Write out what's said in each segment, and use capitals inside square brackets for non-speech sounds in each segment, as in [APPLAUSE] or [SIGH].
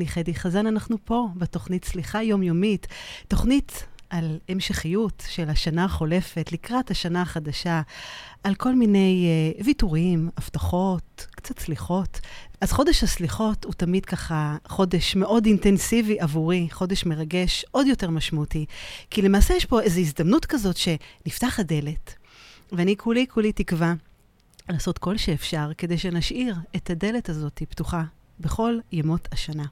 אני חדי חזן, אנחנו פה בתוכנית סליחה יומיומית, תוכנית על המשכיות של השנה החולפת לקראת השנה החדשה, על כל מיני uh, ויתורים, הבטחות, קצת סליחות. אז חודש הסליחות הוא תמיד ככה חודש מאוד אינטנסיבי עבורי, חודש מרגש, עוד יותר משמעותי. כי למעשה יש פה איזו הזדמנות כזאת שנפתח הדלת, ואני כולי כולי תקווה לעשות כל שאפשר כדי שנשאיר את הדלת הזאת פתוחה בכל ימות השנה.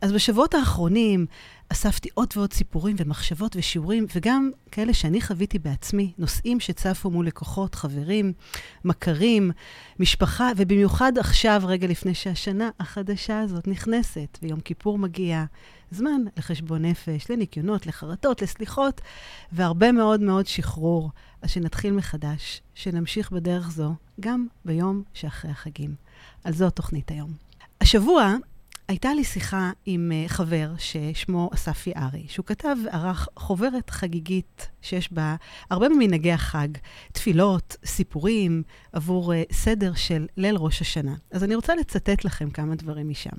אז בשבועות האחרונים אספתי עוד ועוד סיפורים ומחשבות ושיעורים, וגם כאלה שאני חוויתי בעצמי, נושאים שצפו מול לקוחות, חברים, מכרים, משפחה, ובמיוחד עכשיו, רגע לפני שהשנה החדשה הזאת נכנסת, ויום כיפור מגיע, זמן לחשבון נפש, לניקיונות, לחרטות, לסליחות, והרבה מאוד מאוד שחרור. אז שנתחיל מחדש, שנמשיך בדרך זו גם ביום שאחרי החגים. על זו התוכנית היום. השבוע הייתה לי שיחה עם uh, חבר ששמו אסף יערי, שהוא כתב וערך חוברת חגיגית שיש בה הרבה ממנהגי החג, תפילות, סיפורים, עבור uh, סדר של ליל ראש השנה. אז אני רוצה לצטט לכם כמה דברים משם.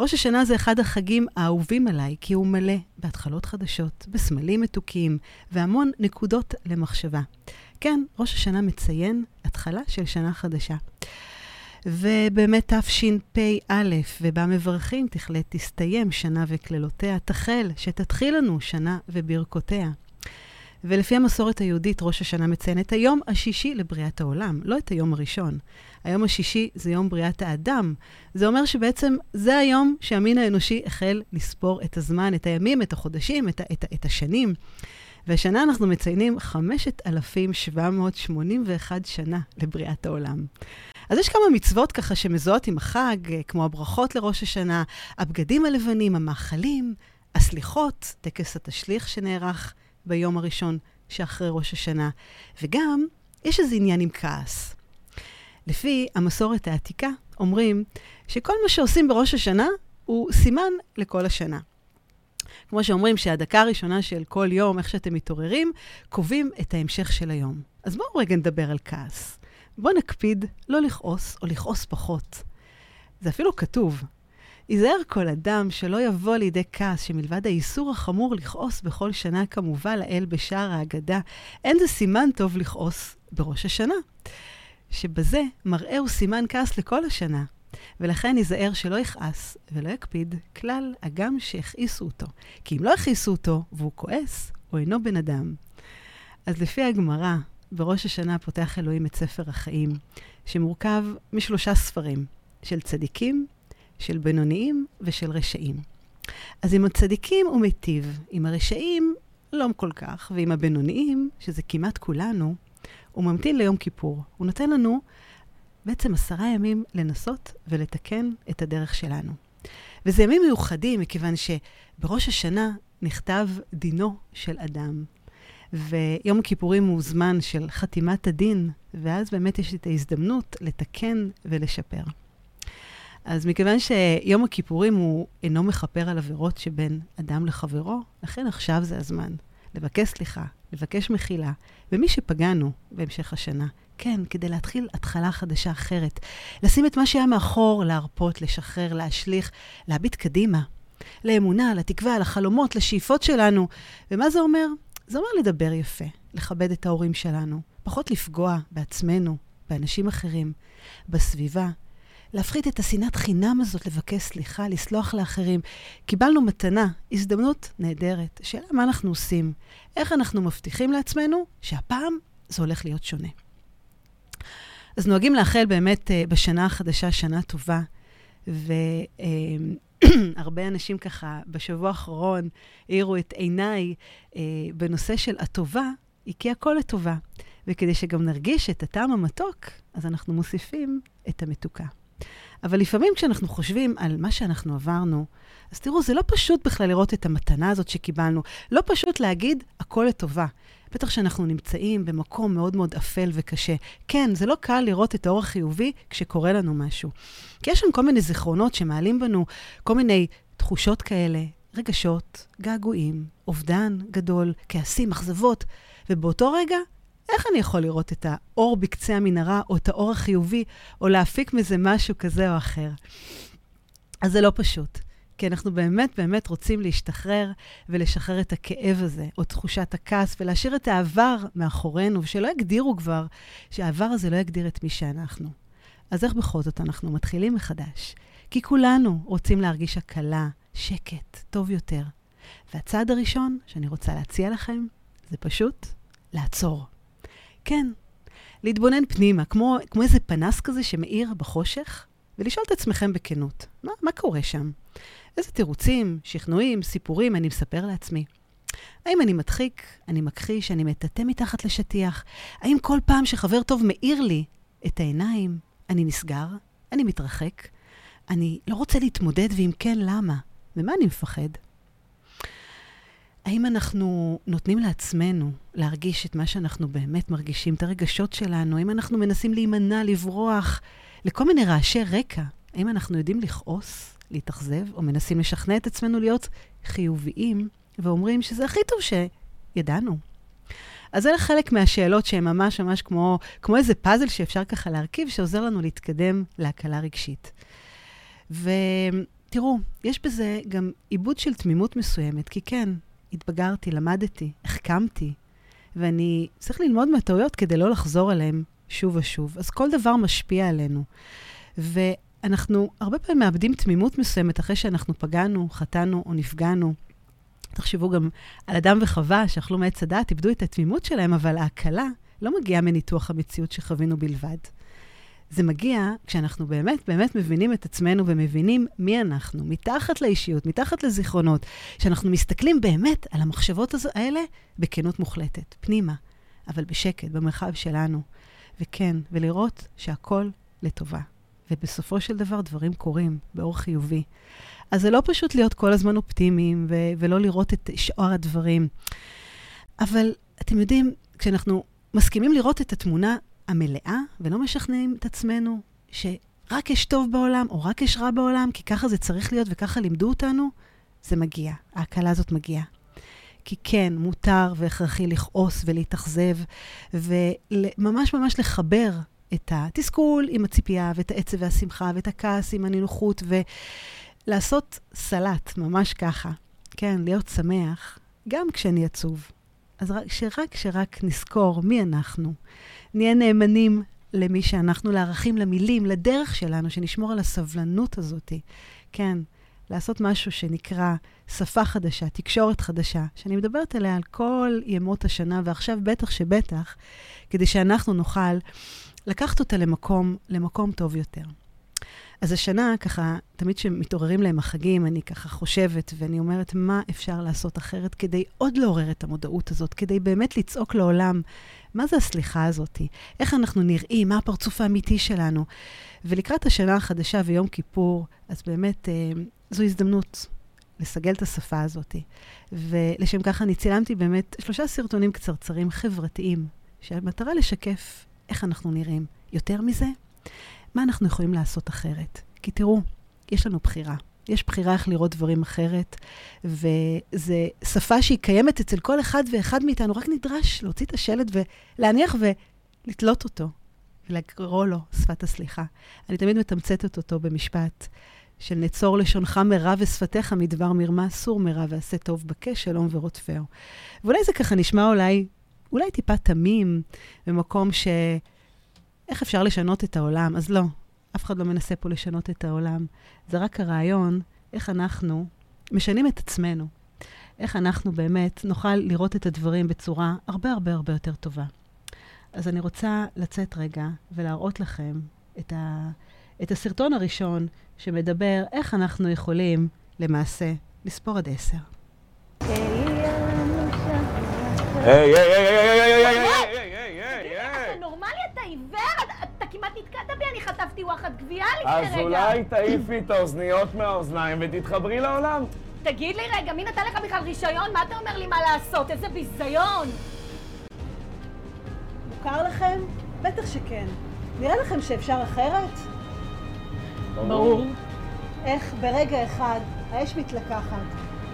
ראש השנה זה אחד החגים האהובים עליי, כי הוא מלא בהתחלות חדשות, בסמלים מתוקים והמון נקודות למחשבה. כן, ראש השנה מציין התחלה של שנה חדשה. ובאמת תשפ"א, ובה מברכים, תכלה תסתיים שנה וקללותיה, תחל, שתתחיל לנו שנה וברכותיה. ולפי המסורת היהודית, ראש השנה מציין את היום השישי לבריאת העולם, לא את היום הראשון. היום השישי זה יום בריאת האדם. זה אומר שבעצם זה היום שהמין האנושי החל לספור את הזמן, את הימים, את החודשים, את, את, את השנים. והשנה אנחנו מציינים 5,781 שנה לבריאת העולם. אז יש כמה מצוות ככה שמזוהות עם החג, אה, כמו הברכות לראש השנה, הבגדים הלבנים, המאכלים, הסליחות, טקס התשליך שנערך ביום הראשון שאחרי ראש השנה, וגם יש איזה עניין עם כעס. לפי המסורת העתיקה, אומרים שכל מה שעושים בראש השנה הוא סימן לכל השנה. כמו שאומרים שהדקה הראשונה של כל יום, איך שאתם מתעוררים, קובעים את ההמשך של היום. אז בואו רגע נדבר על כעס. בואו נקפיד לא לכעוס או לכעוס פחות. זה אפילו כתוב. ייזהר כל אדם שלא יבוא לידי כעס שמלבד האיסור החמור לכעוס בכל שנה כמובן לאל בשער ההגדה, אין זה סימן טוב לכעוס בראש השנה. שבזה מראה הוא סימן כעס לכל השנה. ולכן ייזהר שלא יכעס ולא יקפיד כלל הגם שהכעיסו אותו. כי אם לא הכעיסו אותו והוא כועס, הוא אינו בן אדם. אז לפי הגמרא, בראש השנה פותח אלוהים את ספר החיים, שמורכב משלושה ספרים, של צדיקים, של בינוניים ושל רשעים. אז עם הצדיקים הוא מיטיב, עם הרשעים לא כל כך, ועם הבינוניים, שזה כמעט כולנו, הוא ממתין ליום כיפור. הוא נותן לנו בעצם עשרה ימים לנסות ולתקן את הדרך שלנו. וזה ימים מיוחדים, מכיוון שבראש השנה נכתב דינו של אדם. ויום הכיפורים הוא זמן של חתימת הדין, ואז באמת יש את ההזדמנות לתקן ולשפר. אז מכיוון שיום הכיפורים הוא אינו מכפר על עבירות שבין אדם לחברו, לכן עכשיו זה הזמן לבקש סליחה, לבקש מחילה, ומי שפגענו בהמשך השנה, כן, כדי להתחיל התחלה חדשה אחרת. לשים את מה שהיה מאחור, להרפות, לשחרר, להשליך, להביט קדימה. לאמונה, לתקווה, לחלומות, לשאיפות שלנו. ומה זה אומר? זה אומר לדבר יפה, לכבד את ההורים שלנו, פחות לפגוע בעצמנו, באנשים אחרים, בסביבה, להפחית את השנאת חינם הזאת, לבקש סליחה, לסלוח לאחרים. קיבלנו מתנה, הזדמנות נהדרת. שאלה מה אנחנו עושים? איך אנחנו מבטיחים לעצמנו שהפעם זה הולך להיות שונה? אז נוהגים לאחל באמת uh, בשנה החדשה שנה טובה, והרבה [COUGHS] uh, אנשים ככה בשבוע האחרון האירו את עיניי uh, בנושא של הטובה, היא כי הכל לטובה. וכדי שגם נרגיש את הטעם המתוק, אז אנחנו מוסיפים את המתוקה. אבל לפעמים כשאנחנו חושבים על מה שאנחנו עברנו, אז תראו, זה לא פשוט בכלל לראות את המתנה הזאת שקיבלנו. לא פשוט להגיד, הכל לטובה. בטח שאנחנו נמצאים במקום מאוד מאוד אפל וקשה. כן, זה לא קל לראות את האור החיובי כשקורה לנו משהו. כי יש שם כל מיני זיכרונות שמעלים בנו כל מיני תחושות כאלה, רגשות, געגועים, אובדן גדול, כעסים, אכזבות, ובאותו רגע איך אני יכול לראות את האור בקצה המנהרה, או את האור החיובי, או להפיק מזה משהו כזה או אחר? אז זה לא פשוט. כי אנחנו באמת באמת רוצים להשתחרר ולשחרר את הכאב הזה, או תחושת הכעס, ולהשאיר את העבר מאחורינו, ושלא יגדירו כבר, שהעבר הזה לא יגדיר את מי שאנחנו. אז איך בכל זאת אנחנו מתחילים מחדש? כי כולנו רוצים להרגיש הקלה, שקט, טוב יותר. והצעד הראשון שאני רוצה להציע לכם, זה פשוט לעצור. כן, להתבונן פנימה, כמו, כמו איזה פנס כזה שמאיר בחושך, ולשאול את עצמכם בכנות, מה, מה קורה שם? איזה תירוצים, שכנועים, סיפורים אני מספר לעצמי? האם אני מדחיק, אני מכחיש, אני מטאטא מתחת לשטיח? האם כל פעם שחבר טוב מאיר לי את העיניים, אני נסגר? אני מתרחק? אני לא רוצה להתמודד, ואם כן, למה? ממה אני מפחד? האם אנחנו נותנים לעצמנו להרגיש את מה שאנחנו באמת מרגישים, את הרגשות שלנו? האם אנחנו מנסים להימנע, לברוח לכל מיני רעשי רקע? האם אנחנו יודעים לכעוס, להתאכזב, או מנסים לשכנע את עצמנו להיות חיוביים, ואומרים שזה הכי טוב שידענו? אז אלה חלק מהשאלות שהן ממש ממש כמו, כמו איזה פאזל שאפשר ככה להרכיב, שעוזר לנו להתקדם להקלה רגשית. ותראו, יש בזה גם עיבוד של תמימות מסוימת, כי כן, התבגרתי, למדתי, החכמתי, ואני צריך ללמוד מהטעויות כדי לא לחזור עליהן שוב ושוב. אז כל דבר משפיע עלינו. ואנחנו הרבה פעמים מאבדים תמימות מסוימת אחרי שאנחנו פגענו, חטאנו או נפגענו. תחשבו גם על אדם וחווה שאכלו מעץ הדעת, איבדו את התמימות שלהם, אבל ההקלה לא מגיעה מניתוח המציאות שחווינו בלבד. זה מגיע כשאנחנו באמת באמת מבינים את עצמנו ומבינים מי אנחנו, מתחת לאישיות, מתחת לזיכרונות, שאנחנו מסתכלים באמת על המחשבות האלה בכנות מוחלטת, פנימה, אבל בשקט, במרחב שלנו. וכן, ולראות שהכל לטובה. ובסופו של דבר דברים קורים באור חיובי. אז זה לא פשוט להיות כל הזמן אופטימיים ו- ולא לראות את שאר הדברים. אבל אתם יודעים, כשאנחנו מסכימים לראות את התמונה המלאה, ולא משכנעים את עצמנו שרק יש טוב בעולם, או רק יש רע בעולם, כי ככה זה צריך להיות וככה לימדו אותנו, זה מגיע. ההקלה הזאת מגיעה. כי כן, מותר והכרחי לכעוס ולהתאכזב, וממש ממש לחבר את התסכול עם הציפייה, ואת העצב והשמחה, ואת הכעס עם הנינוחות, ולעשות סלט, ממש ככה. כן, להיות שמח, גם כשאני עצוב. אז רק, שרק, שרק נזכור מי אנחנו, נהיה נאמנים למי שאנחנו, לערכים, למילים, לדרך שלנו, שנשמור על הסבלנות הזאת. כן, לעשות משהו שנקרא שפה חדשה, תקשורת חדשה, שאני מדברת עליה על כל ימות השנה, ועכשיו בטח שבטח, כדי שאנחנו נוכל לקחת אותה למקום, למקום טוב יותר. אז השנה, ככה, תמיד כשמתעוררים להם החגים, אני ככה חושבת ואני אומרת, מה אפשר לעשות אחרת כדי עוד לעורר את המודעות הזאת, כדי באמת לצעוק לעולם, מה זה הסליחה הזאת? איך אנחנו נראים? מה הפרצוף האמיתי שלנו? ולקראת השנה החדשה ויום כיפור, אז באמת, אה, זו הזדמנות לסגל את השפה הזאת. ולשם כך אני צילמתי באמת שלושה סרטונים קצרצרים חברתיים, שהמטרה לשקף איך אנחנו נראים. יותר מזה, מה אנחנו יכולים לעשות אחרת. כי תראו, יש לנו בחירה. יש בחירה איך לראות דברים אחרת, וזו שפה שהיא קיימת אצל כל אחד ואחד מאיתנו, רק נדרש להוציא את השלט ולהניח ולתלות אותו, ולקרוא לו שפת הסליחה. אני תמיד מתמצתת אותו במשפט של נצור לשונך מרע ושפתיך מדבר מרמה, סור מרע ועשה טוב בקש, שלום ורודפהו. ואולי זה ככה נשמע אולי, אולי טיפה תמים, במקום ש... איך אפשר לשנות את העולם? אז לא, אף אחד לא מנסה פה לשנות את העולם. זה רק הרעיון איך אנחנו משנים את עצמנו. איך אנחנו באמת נוכל לראות את הדברים בצורה הרבה הרבה הרבה יותר טובה. אז אני רוצה לצאת רגע ולהראות לכם את, ה, את הסרטון הראשון שמדבר איך אנחנו יכולים למעשה לספור עד עשר. היי, היי, היי, היי, היי, היי, היי! חטפתי וואחד גבייה לפני רגע. אז אולי תעיפי את האוזניות מהאוזניים ותתחברי לעולם. תגיד לי רגע, מי נתן לך בכלל רישיון? מה אתה אומר לי מה לעשות? איזה ביזיון! מוכר לכם? בטח שכן. נראה לכם שאפשר אחרת? ברור. איך ברגע אחד האש מתלקחת,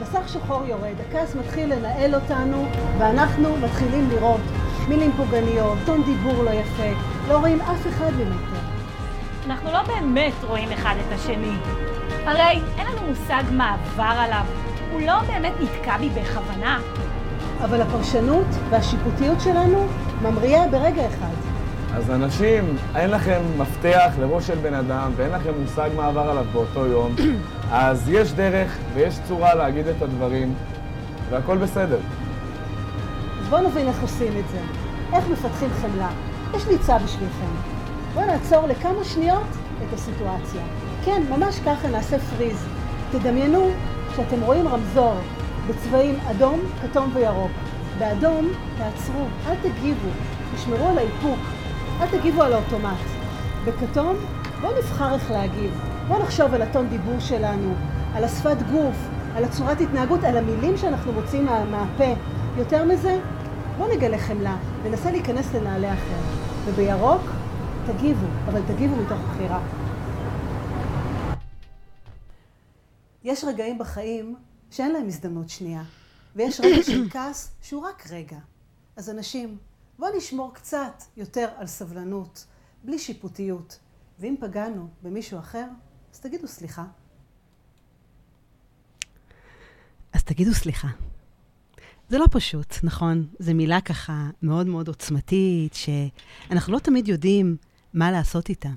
מסך שחור יורד, הכעס מתחיל לנהל אותנו, ואנחנו מתחילים לראות מילים פוגעניות, טון דיבור לא יפה, לא רואים אף אחד ממטר. אנחנו לא באמת רואים אחד את השני. הרי אין לנו מושג מה עבר עליו. הוא לא באמת נתקע בי בכוונה. אבל הפרשנות והשיפוטיות שלנו ממריאה ברגע אחד. אז אנשים, אין לכם מפתח לראש של בן אדם ואין לכם מושג מה עבר עליו באותו יום, [CLEARS THROAT] אז יש דרך ויש צורה להגיד את הדברים, והכל בסדר. אז בואו נבין איך עושים את זה. איך מפתחים חמלה. יש לי עצה בשבילכם. בואו נעצור לכמה שניות את הסיטואציה. כן, ממש ככה נעשה פריז. תדמיינו שאתם רואים רמזור בצבעים אדום, כתום וירוק. באדום, תעצרו, אל תגיבו, תשמרו על האיפוק, אל תגיבו על האוטומט. בכתום, בואו נבחר איך להגיב. בואו נחשוב על הטון דיבור שלנו, על השפת גוף, על הצורת התנהגות, על המילים שאנחנו מוצאים מה, מהפה. יותר מזה, בואו נגלה חמלה, ננסה להיכנס לנעלי אחר. ובירוק, תגיבו, אבל תגיבו מתוך בחירה. יש רגעים בחיים שאין להם הזדמנות שנייה, ויש רגע של כעס שהוא רק רגע. אז אנשים, בואו נשמור קצת יותר על סבלנות, בלי שיפוטיות, ואם פגענו במישהו אחר, אז תגידו סליחה. אז תגידו סליחה. זה לא פשוט, נכון? זו מילה ככה מאוד מאוד עוצמתית, שאנחנו לא תמיד יודעים מה לעשות איתה.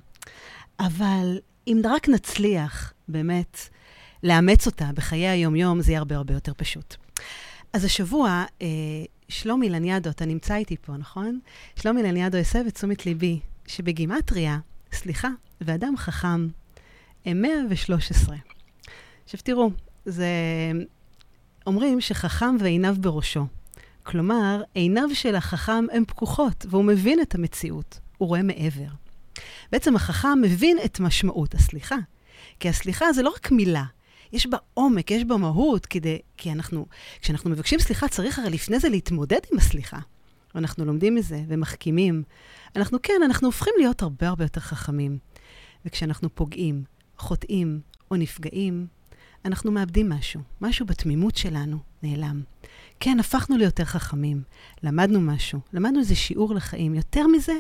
אבל אם רק נצליח באמת לאמץ אותה בחיי היום-יום, זה יהיה הרבה הרבה יותר פשוט. אז השבוע, אה, שלומי לניאדו, אתה נמצא איתי פה, נכון? שלומי לניאדו הסב את תשומת ליבי שבגימטריה, סליחה, ואדם חכם, הם 113. עכשיו תראו, זה... אומרים שחכם ועיניו בראשו. כלומר, עיניו של החכם הן פקוחות, והוא מבין את המציאות, הוא רואה מעבר. בעצם החכם מבין את משמעות הסליחה. כי הסליחה זה לא רק מילה, יש בה עומק, יש בה מהות, כדי, כי אנחנו, כשאנחנו מבקשים סליחה, צריך הרי לפני זה להתמודד עם הסליחה. אנחנו לומדים מזה ומחכימים. אנחנו כן, אנחנו הופכים להיות הרבה הרבה יותר חכמים. וכשאנחנו פוגעים, חוטאים או נפגעים, אנחנו מאבדים משהו. משהו בתמימות שלנו נעלם. כן, הפכנו ליותר חכמים, למדנו משהו, למדנו איזה שיעור לחיים. יותר מזה,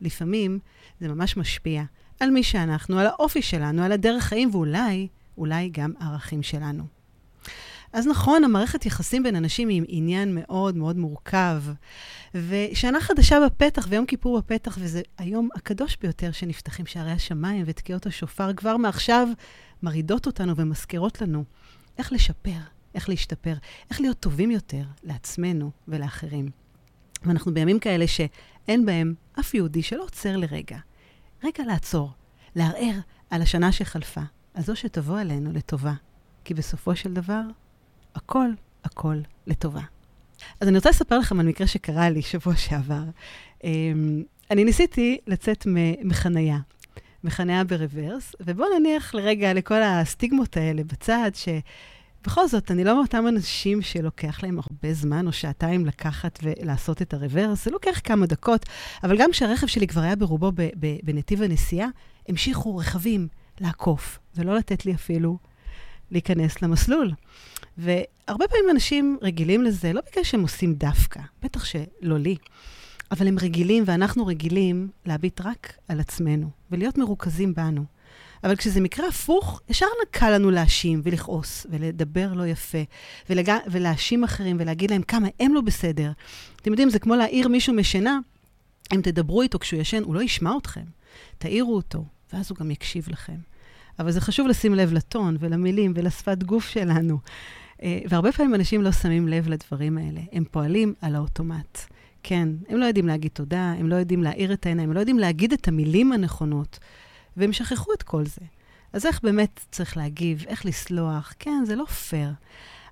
לפעמים זה ממש משפיע על מי שאנחנו, על האופי שלנו, על הדרך חיים, ואולי, אולי גם הערכים שלנו. אז נכון, המערכת יחסים בין אנשים היא עניין מאוד מאוד מורכב. ושנה חדשה בפתח ויום כיפור בפתח, וזה היום הקדוש ביותר שנפתחים שערי השמיים ותקיעות השופר כבר מעכשיו מרעידות אותנו ומזכירות לנו איך לשפר, איך להשתפר, איך להיות טובים יותר לעצמנו ולאחרים. ואנחנו בימים כאלה שאין בהם אף יהודי שלא עוצר לרגע. רגע לעצור, לערער על השנה שחלפה, על זו שתבוא עלינו לטובה. כי בסופו של דבר, הכל, הכל לטובה. אז אני רוצה לספר לכם על מקרה שקרה לי שבוע שעבר. אמ, אני ניסיתי לצאת מחנייה, מחנייה ברוורס, ובואו נניח לרגע לכל הסטיגמות האלה בצד, שבכל זאת, אני לא מאותם אנשים שלוקח להם הרבה זמן או שעתיים לקחת ולעשות את הרוורס, זה לוקח כמה דקות, אבל גם כשהרכב שלי כבר היה ברובו בנתיב הנסיעה, המשיכו רכבים לעקוף, ולא לתת לי אפילו להיכנס למסלול. והרבה פעמים אנשים רגילים לזה, לא בגלל שהם עושים דווקא, בטח שלא לי, אבל הם רגילים, ואנחנו רגילים להביט רק על עצמנו, ולהיות מרוכזים בנו. אבל כשזה מקרה הפוך, ישר קל לנו להאשים ולכעוס ולדבר לא יפה, ולג... ולהאשים אחרים ולהגיד להם כמה הם לא בסדר. אתם יודעים, זה כמו להעיר מישהו משינה, אם תדברו איתו כשהוא ישן, הוא לא ישמע אתכם. תעירו אותו, ואז הוא גם יקשיב לכם. אבל זה חשוב לשים לב לטון ולמילים ולשפת גוף שלנו. אה, והרבה פעמים אנשים לא שמים לב לדברים האלה. הם פועלים על האוטומט. כן, הם לא יודעים להגיד תודה, הם לא יודעים להאיר את העיניים, הם לא יודעים להגיד את המילים הנכונות, והם שכחו את כל זה. אז איך באמת צריך להגיב, איך לסלוח? כן, זה לא פייר.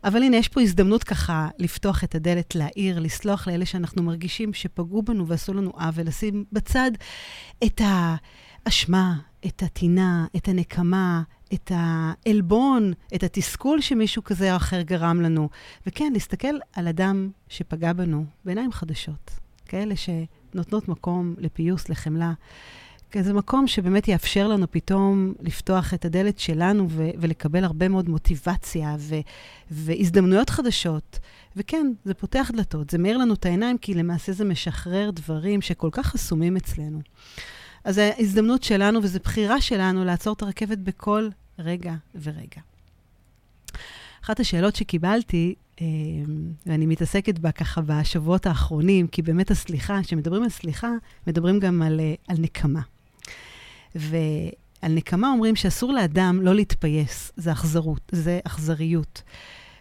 אבל הנה, יש פה הזדמנות ככה לפתוח את הדלת, להעיר, לסלוח לאלה שאנחנו מרגישים שפגעו בנו ועשו לנו עוול, לשים בצד את האשמה, את הטינה, את הנקמה, את העלבון, את התסכול שמישהו כזה או אחר גרם לנו. וכן, להסתכל על אדם שפגע בנו בעיניים חדשות, כאלה שנותנות מקום לפיוס, לחמלה. כזה מקום שבאמת יאפשר לנו פתאום לפתוח את הדלת שלנו ו- ולקבל הרבה מאוד מוטיבציה ו- והזדמנויות חדשות. וכן, זה פותח דלתות, זה מאיר לנו את העיניים, כי למעשה זה משחרר דברים שכל כך חסומים אצלנו. אז זו הזדמנות שלנו וזו בחירה שלנו לעצור את הרכבת בכל רגע ורגע. אחת השאלות שקיבלתי, אה, ואני מתעסקת בה ככה בשבועות האחרונים, כי באמת הסליחה, כשמדברים על סליחה, מדברים גם על, אה, על נקמה. ועל נקמה אומרים שאסור לאדם לא להתפייס, זה אכזרות, זה אכזריות.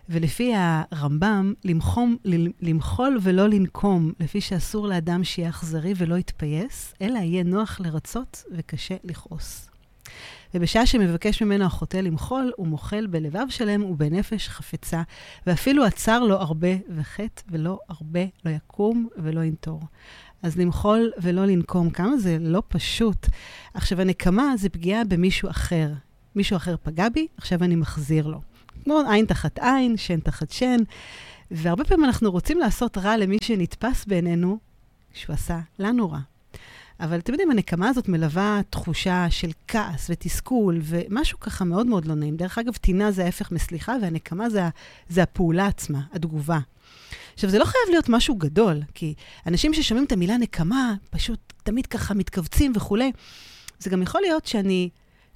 ולפי הרמב"ם, למחום, למחול ולא לנקום, לפי שאסור לאדם שיהיה אכזרי ולא יתפייס, אלא יהיה נוח לרצות וקשה לכעוס. ובשעה שמבקש ממנו החוטא למחול, הוא מוחל בלבב שלם ובנפש חפצה, ואפילו עצר לו הרבה וחטא, ולא הרבה לא יקום ולא ינטור. אז למחול ולא לנקום, כמה זה לא פשוט. עכשיו, הנקמה זה פגיעה במישהו אחר. מישהו אחר פגע בי, עכשיו אני מחזיר לו. כמו עין תחת עין, שן תחת שן, והרבה פעמים אנחנו רוצים לעשות רע למי שנתפס בעינינו, שהוא עשה לנו רע. אבל אתם יודעים, הנקמה הזאת מלווה תחושה של כעס ותסכול, ומשהו ככה מאוד מאוד לא נעים. דרך אגב, טינה זה ההפך מסליחה, והנקמה זה, זה הפעולה עצמה, התגובה. עכשיו, זה לא חייב להיות משהו גדול, כי אנשים ששומעים את המילה נקמה, פשוט תמיד ככה מתכווצים וכולי. זה גם יכול להיות שאני,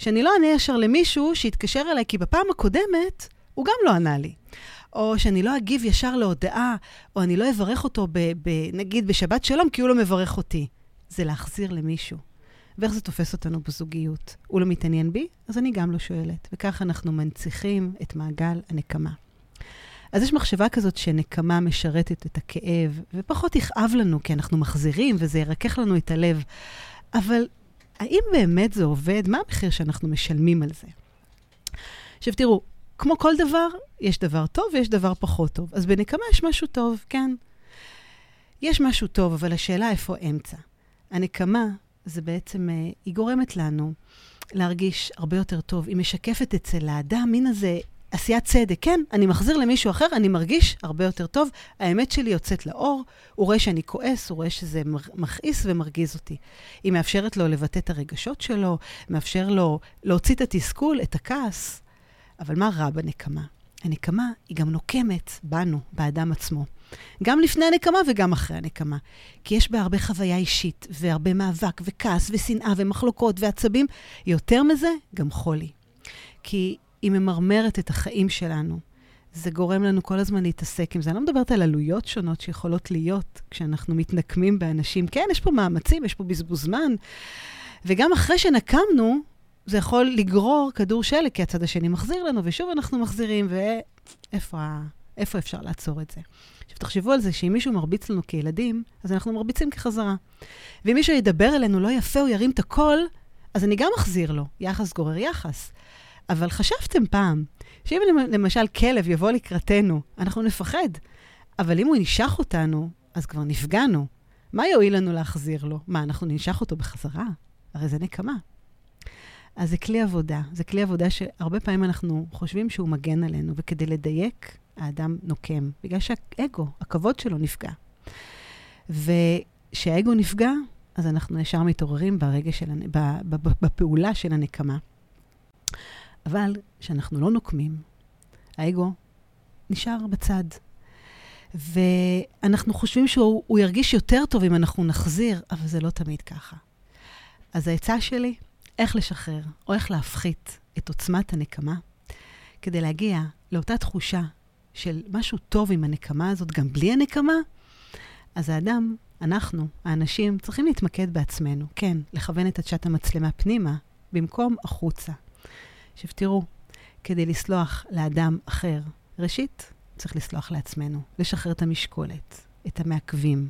שאני לא אענה ישר למישהו שיתקשר אליי, כי בפעם הקודמת הוא גם לא ענה לי. או שאני לא אגיב ישר להודעה, או אני לא אברך אותו, ב, ב, נגיד, בשבת שלום, כי הוא לא מברך אותי. זה להחזיר למישהו. ואיך זה תופס אותנו בזוגיות? הוא לא מתעניין בי? אז אני גם לא שואלת. וככה אנחנו מנציחים את מעגל הנקמה. אז יש מחשבה כזאת שנקמה משרתת את הכאב, ופחות יכאב לנו, כי אנחנו מחזירים וזה ירכך לנו את הלב. אבל האם באמת זה עובד? מה המחיר שאנחנו משלמים על זה? עכשיו תראו, כמו כל דבר, יש דבר טוב ויש דבר פחות טוב. אז בנקמה יש משהו טוב, כן. יש משהו טוב, אבל השאלה איפה אמצע. הנקמה, זה בעצם, אה, היא גורמת לנו להרגיש הרבה יותר טוב. היא משקפת אצל האדם מין הזה עשיית צדק. כן, אני מחזיר למישהו אחר, אני מרגיש הרבה יותר טוב. האמת שלי יוצאת לאור, הוא רואה שאני כועס, הוא רואה שזה מכעיס ומרגיז אותי. היא מאפשרת לו לבטא את הרגשות שלו, מאפשר לו להוציא את התסכול, את הכעס. אבל מה רע בנקמה? הנקמה היא גם נוקמת בנו, באדם עצמו. גם לפני הנקמה וגם אחרי הנקמה. כי יש בה הרבה חוויה אישית, והרבה מאבק, וכעס, ושנאה, ומחלוקות, ועצבים. יותר מזה, גם חולי. כי היא ממרמרת את החיים שלנו. זה גורם לנו כל הזמן להתעסק עם זה. אני לא מדברת על עלויות שונות שיכולות להיות כשאנחנו מתנקמים באנשים. כן, יש פה מאמצים, יש פה בזבוז זמן. וגם אחרי שנקמנו, זה יכול לגרור כדור שלג, כי הצד השני מחזיר לנו, ושוב אנחנו מחזירים, ואיפה איפה אפשר לעצור את זה? עכשיו, תחשבו על זה שאם מישהו מרביץ לנו כילדים, אז אנחנו מרביצים כחזרה. ואם מישהו ידבר אלינו לא יפה, הוא ירים את הקול, אז אני גם אחזיר לו. יחס גורר יחס. אבל חשבתם פעם, שאם למשל כלב יבוא לקראתנו, אנחנו נפחד. אבל אם הוא ינשך אותנו, אז כבר נפגענו. מה יועיל לנו להחזיר לו? מה, אנחנו ננשך אותו בחזרה? הרי זה נקמה. אז זה כלי עבודה. זה כלי עבודה שהרבה פעמים אנחנו חושבים שהוא מגן עלינו, וכדי לדייק, האדם נוקם, בגלל שהאגו, הכבוד שלו נפגע. וכשהאגו נפגע, אז אנחנו ישר מתעוררים ברגע של, בפעולה של הנקמה. אבל כשאנחנו לא נוקמים, האגו נשאר בצד. ואנחנו חושבים שהוא ירגיש יותר טוב אם אנחנו נחזיר, אבל זה לא תמיד ככה. אז העצה שלי, איך לשחרר או איך להפחית את עוצמת הנקמה, כדי להגיע לאותה תחושה של משהו טוב עם הנקמה הזאת, גם בלי הנקמה, אז האדם, אנחנו, האנשים, צריכים להתמקד בעצמנו. כן, לכוון את עדשת המצלמה פנימה, במקום החוצה. עכשיו תראו, כדי לסלוח לאדם אחר, ראשית, צריך לסלוח לעצמנו, לשחרר את המשקולת, את המעכבים,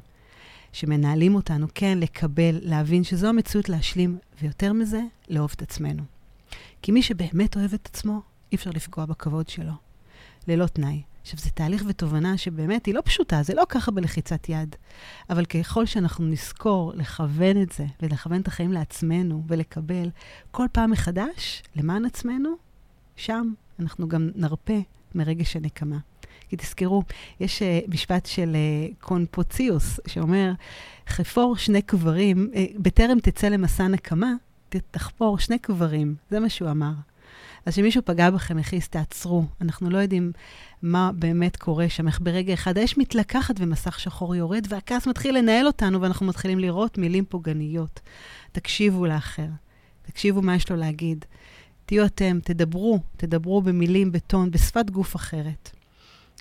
שמנהלים אותנו, כן, לקבל, להבין שזו המציאות להשלים, ויותר מזה, לאהוב את עצמנו. כי מי שבאמת אוהב את עצמו, אי אפשר לפגוע בכבוד שלו. ללא תנאי. עכשיו, זה תהליך ותובנה שבאמת היא לא פשוטה, זה לא ככה בלחיצת יד. אבל ככל שאנחנו נזכור לכוון את זה, ולכוון את החיים לעצמנו, ולקבל כל פעם מחדש, למען עצמנו, שם אנחנו גם נרפה מרגש הנקמה. כי תזכרו, יש uh, משפט של uh, קונפוציוס, שאומר, חפור שני קברים, uh, בטרם תצא למסע נקמה, תחפור שני קברים. זה מה שהוא אמר. אז כשמישהו פגע בכם, הכיס, תעצרו. אנחנו לא יודעים מה באמת קורה שם, איך ברגע אחד האש מתלקחת ומסך שחור יורד, והכעס מתחיל לנהל אותנו, ואנחנו מתחילים לראות מילים פוגעניות. תקשיבו לאחר, תקשיבו מה יש לו להגיד. תהיו אתם, תדברו, תדברו במילים, בטון, בשפת גוף אחרת.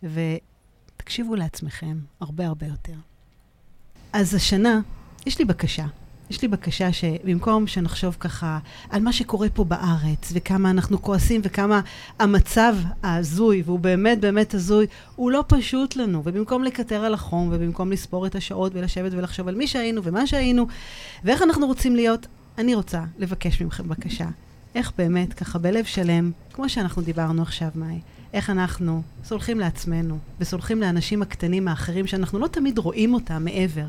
ותקשיבו לעצמכם הרבה הרבה יותר. אז השנה, יש לי בקשה. יש לי בקשה שבמקום שנחשוב ככה על מה שקורה פה בארץ, וכמה אנחנו כועסים, וכמה המצב ההזוי, והוא באמת באמת הזוי, הוא לא פשוט לנו. ובמקום לקטר על החום, ובמקום לספור את השעות ולשבת ולחשוב על מי שהיינו ומה שהיינו, ואיך אנחנו רוצים להיות, אני רוצה לבקש מכם בקשה. איך באמת, ככה בלב שלם, כמו שאנחנו דיברנו עכשיו, מאי, איך אנחנו סולחים לעצמנו וסולחים לאנשים הקטנים האחרים שאנחנו לא תמיד רואים אותם מעבר.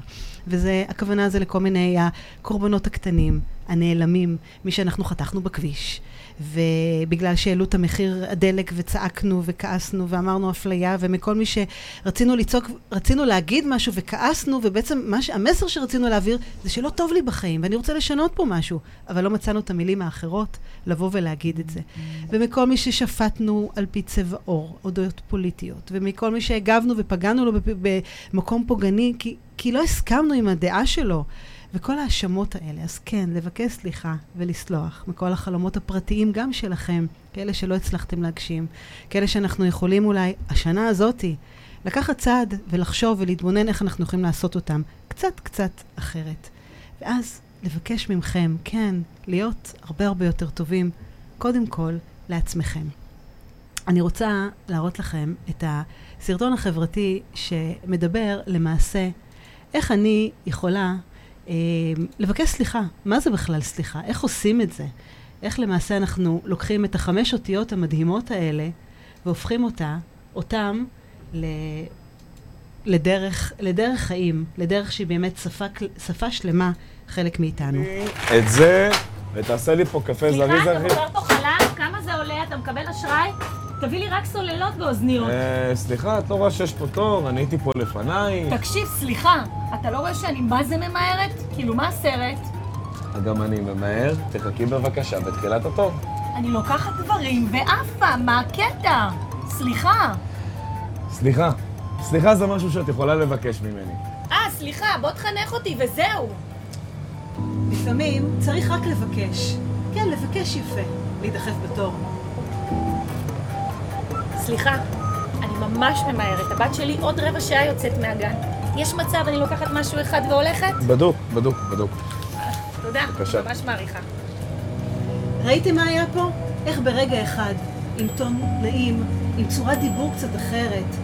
וזה, הכוונה זה לכל מיני הקורבנות הקטנים, הנעלמים, מי שאנחנו חתכנו בכביש, ובגלל שהעלו את המחיר הדלק וצעקנו וכעסנו ואמרנו אפליה, ומכל מי שרצינו לצעוק, רצינו להגיד משהו וכעסנו, ובעצם מש, המסר שרצינו להעביר זה שלא טוב לי בחיים, ואני רוצה לשנות פה משהו, אבל לא מצאנו את המילים האחרות לבוא ולהגיד את זה. ומכל מי ששפטנו על פי צבע עור, או דעות פוליטיות, ומכל מי שהגבנו ופגענו לו במקום פוגעני, כי, כי לא הסכמנו עם הדעה שלו. וכל ההאשמות האלה, אז כן, לבקש סליחה ולסלוח מכל החלומות הפרטיים גם שלכם, כאלה שלא הצלחתם להגשים, כאלה שאנחנו יכולים אולי, השנה הזאתי, לקחת צעד ולחשוב ולהתבונן איך אנחנו יכולים לעשות אותם קצת קצת אחרת. ואז לבקש מכם, כן, להיות הרבה הרבה יותר טובים, קודם כל לעצמכם. אני רוצה להראות לכם את הסרטון החברתי שמדבר למעשה איך אני יכולה לבקש סליחה. מה זה בכלל סליחה? איך עושים את זה? איך למעשה אנחנו לוקחים את החמש אותיות המדהימות האלה והופכים אותה, אותם, ל... לדרך, לדרך חיים, לדרך שהיא באמת שפה, שפה שלמה, חלק מאיתנו. את זה, ותעשה לי פה קפה זריז, אחי. סליחה, אתה מוכר פה חלב? כמה זה עולה? אתה מקבל אשראי? תביא לי רק סוללות ואוזניות. אה, סליחה, את לא רואה שיש פה תור? אני הייתי פה לפניי. תקשיב, סליחה, אתה לא רואה שאני מה זה ממהרת? כאילו, מה הסרט? גם אני ממהר, תחכי בבקשה בתחילת התור. אני לוקחת דברים ועפה, מה הקטע? סליחה. סליחה. סליחה זה משהו שאת יכולה לבקש ממני. אה, סליחה, בוא תחנך אותי וזהו. לפעמים צריך רק לבקש. כן, לבקש יפה, להידחף בתור. סליחה, אני ממש ממהרת. הבת שלי עוד רבע שעה יוצאת מהגן. יש מצב אני לוקחת משהו אחד והולכת? בדוק, בדוק, בדוק. תודה, בבקשה. ממש מעריכה. ראיתם מה היה פה? איך ברגע אחד, עם טון נעים, עם צורת דיבור קצת אחרת,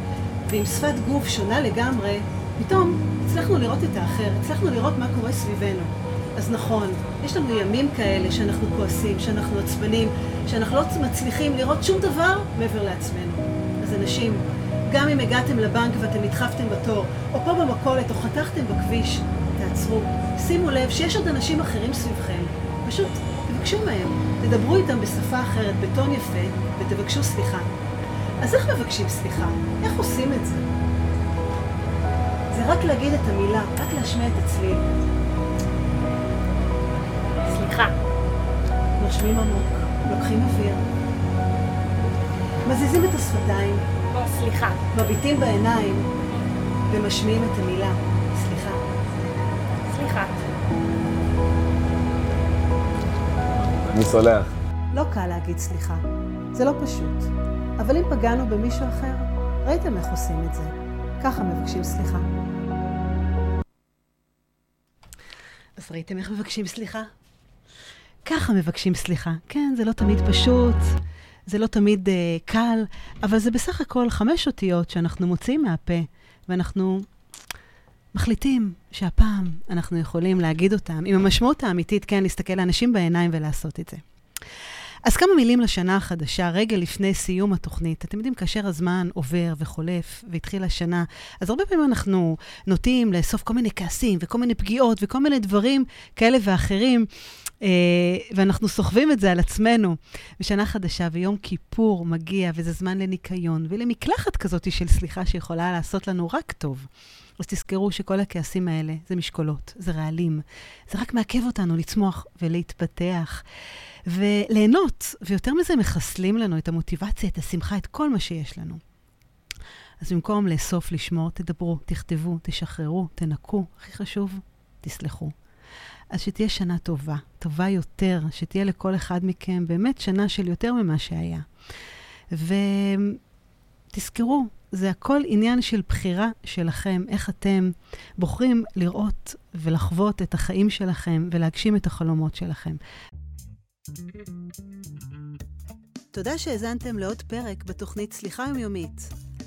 ועם שפת גוף שונה לגמרי, פתאום הצלחנו לראות את האחר, הצלחנו לראות מה קורה סביבנו. אז נכון, יש לנו ימים כאלה שאנחנו כועסים, שאנחנו עצבנים, שאנחנו לא מצליחים לראות שום דבר מעבר לעצמנו. אז אנשים, גם אם הגעתם לבנק ואתם נדחפתם בתור, או פה במכולת, או חתכתם בכביש, תעצרו. שימו לב שיש עוד אנשים אחרים סביבכם. פשוט תבקשו מהם, תדברו איתם בשפה אחרת, בטון יפה, ותבקשו סליחה. אז איך מבקשים סליחה? איך עושים את זה? זה רק להגיד את המילה, רק להשמיע את הצליל. סליחה. נושמים עמוק, לוקחים אוויר, מזיזים את השפתיים, סליחה. מביטים בעיניים ומשמיעים את המילה, סליחה. סליחה. אני סולח. לא קל להגיד סליחה, זה לא פשוט. אבל אם פגענו במישהו אחר, ראיתם איך עושים את זה. ככה מבקשים סליחה. אז ראיתם איך מבקשים סליחה? ככה מבקשים סליחה. כן, זה לא תמיד פשוט, זה לא תמיד uh, קל, אבל זה בסך הכל חמש אותיות שאנחנו מוציאים מהפה, ואנחנו מחליטים שהפעם אנחנו יכולים להגיד אותם, עם המשמעות האמיתית, כן, להסתכל לאנשים בעיניים ולעשות את זה. אז כמה מילים לשנה החדשה, רגע לפני סיום התוכנית. אתם יודעים, כאשר הזמן עובר וחולף והתחילה השנה, אז הרבה פעמים אנחנו נוטים לאסוף כל מיני כעסים וכל מיני פגיעות וכל מיני דברים כאלה ואחרים, ואנחנו סוחבים את זה על עצמנו. ושנה חדשה ויום כיפור מגיע, וזה זמן לניקיון ולמקלחת כזאת של סליחה שיכולה לעשות לנו רק טוב. אז תזכרו שכל הכעסים האלה זה משקולות, זה רעלים. זה רק מעכב אותנו לצמוח ולהתפתח. וליהנות, ויותר מזה, מחסלים לנו את המוטיבציה, את השמחה, את כל מה שיש לנו. אז במקום לאסוף, לשמור, תדברו, תכתבו, תשחררו, תנקו, הכי חשוב, תסלחו. אז שתהיה שנה טובה, טובה יותר, שתהיה לכל אחד מכם באמת שנה של יותר ממה שהיה. ותזכרו, זה הכל עניין של בחירה שלכם, איך אתם בוחרים לראות ולחוות את החיים שלכם ולהגשים את החלומות שלכם. תודה שהאזנתם לעוד פרק בתוכנית סליחה יומיומית.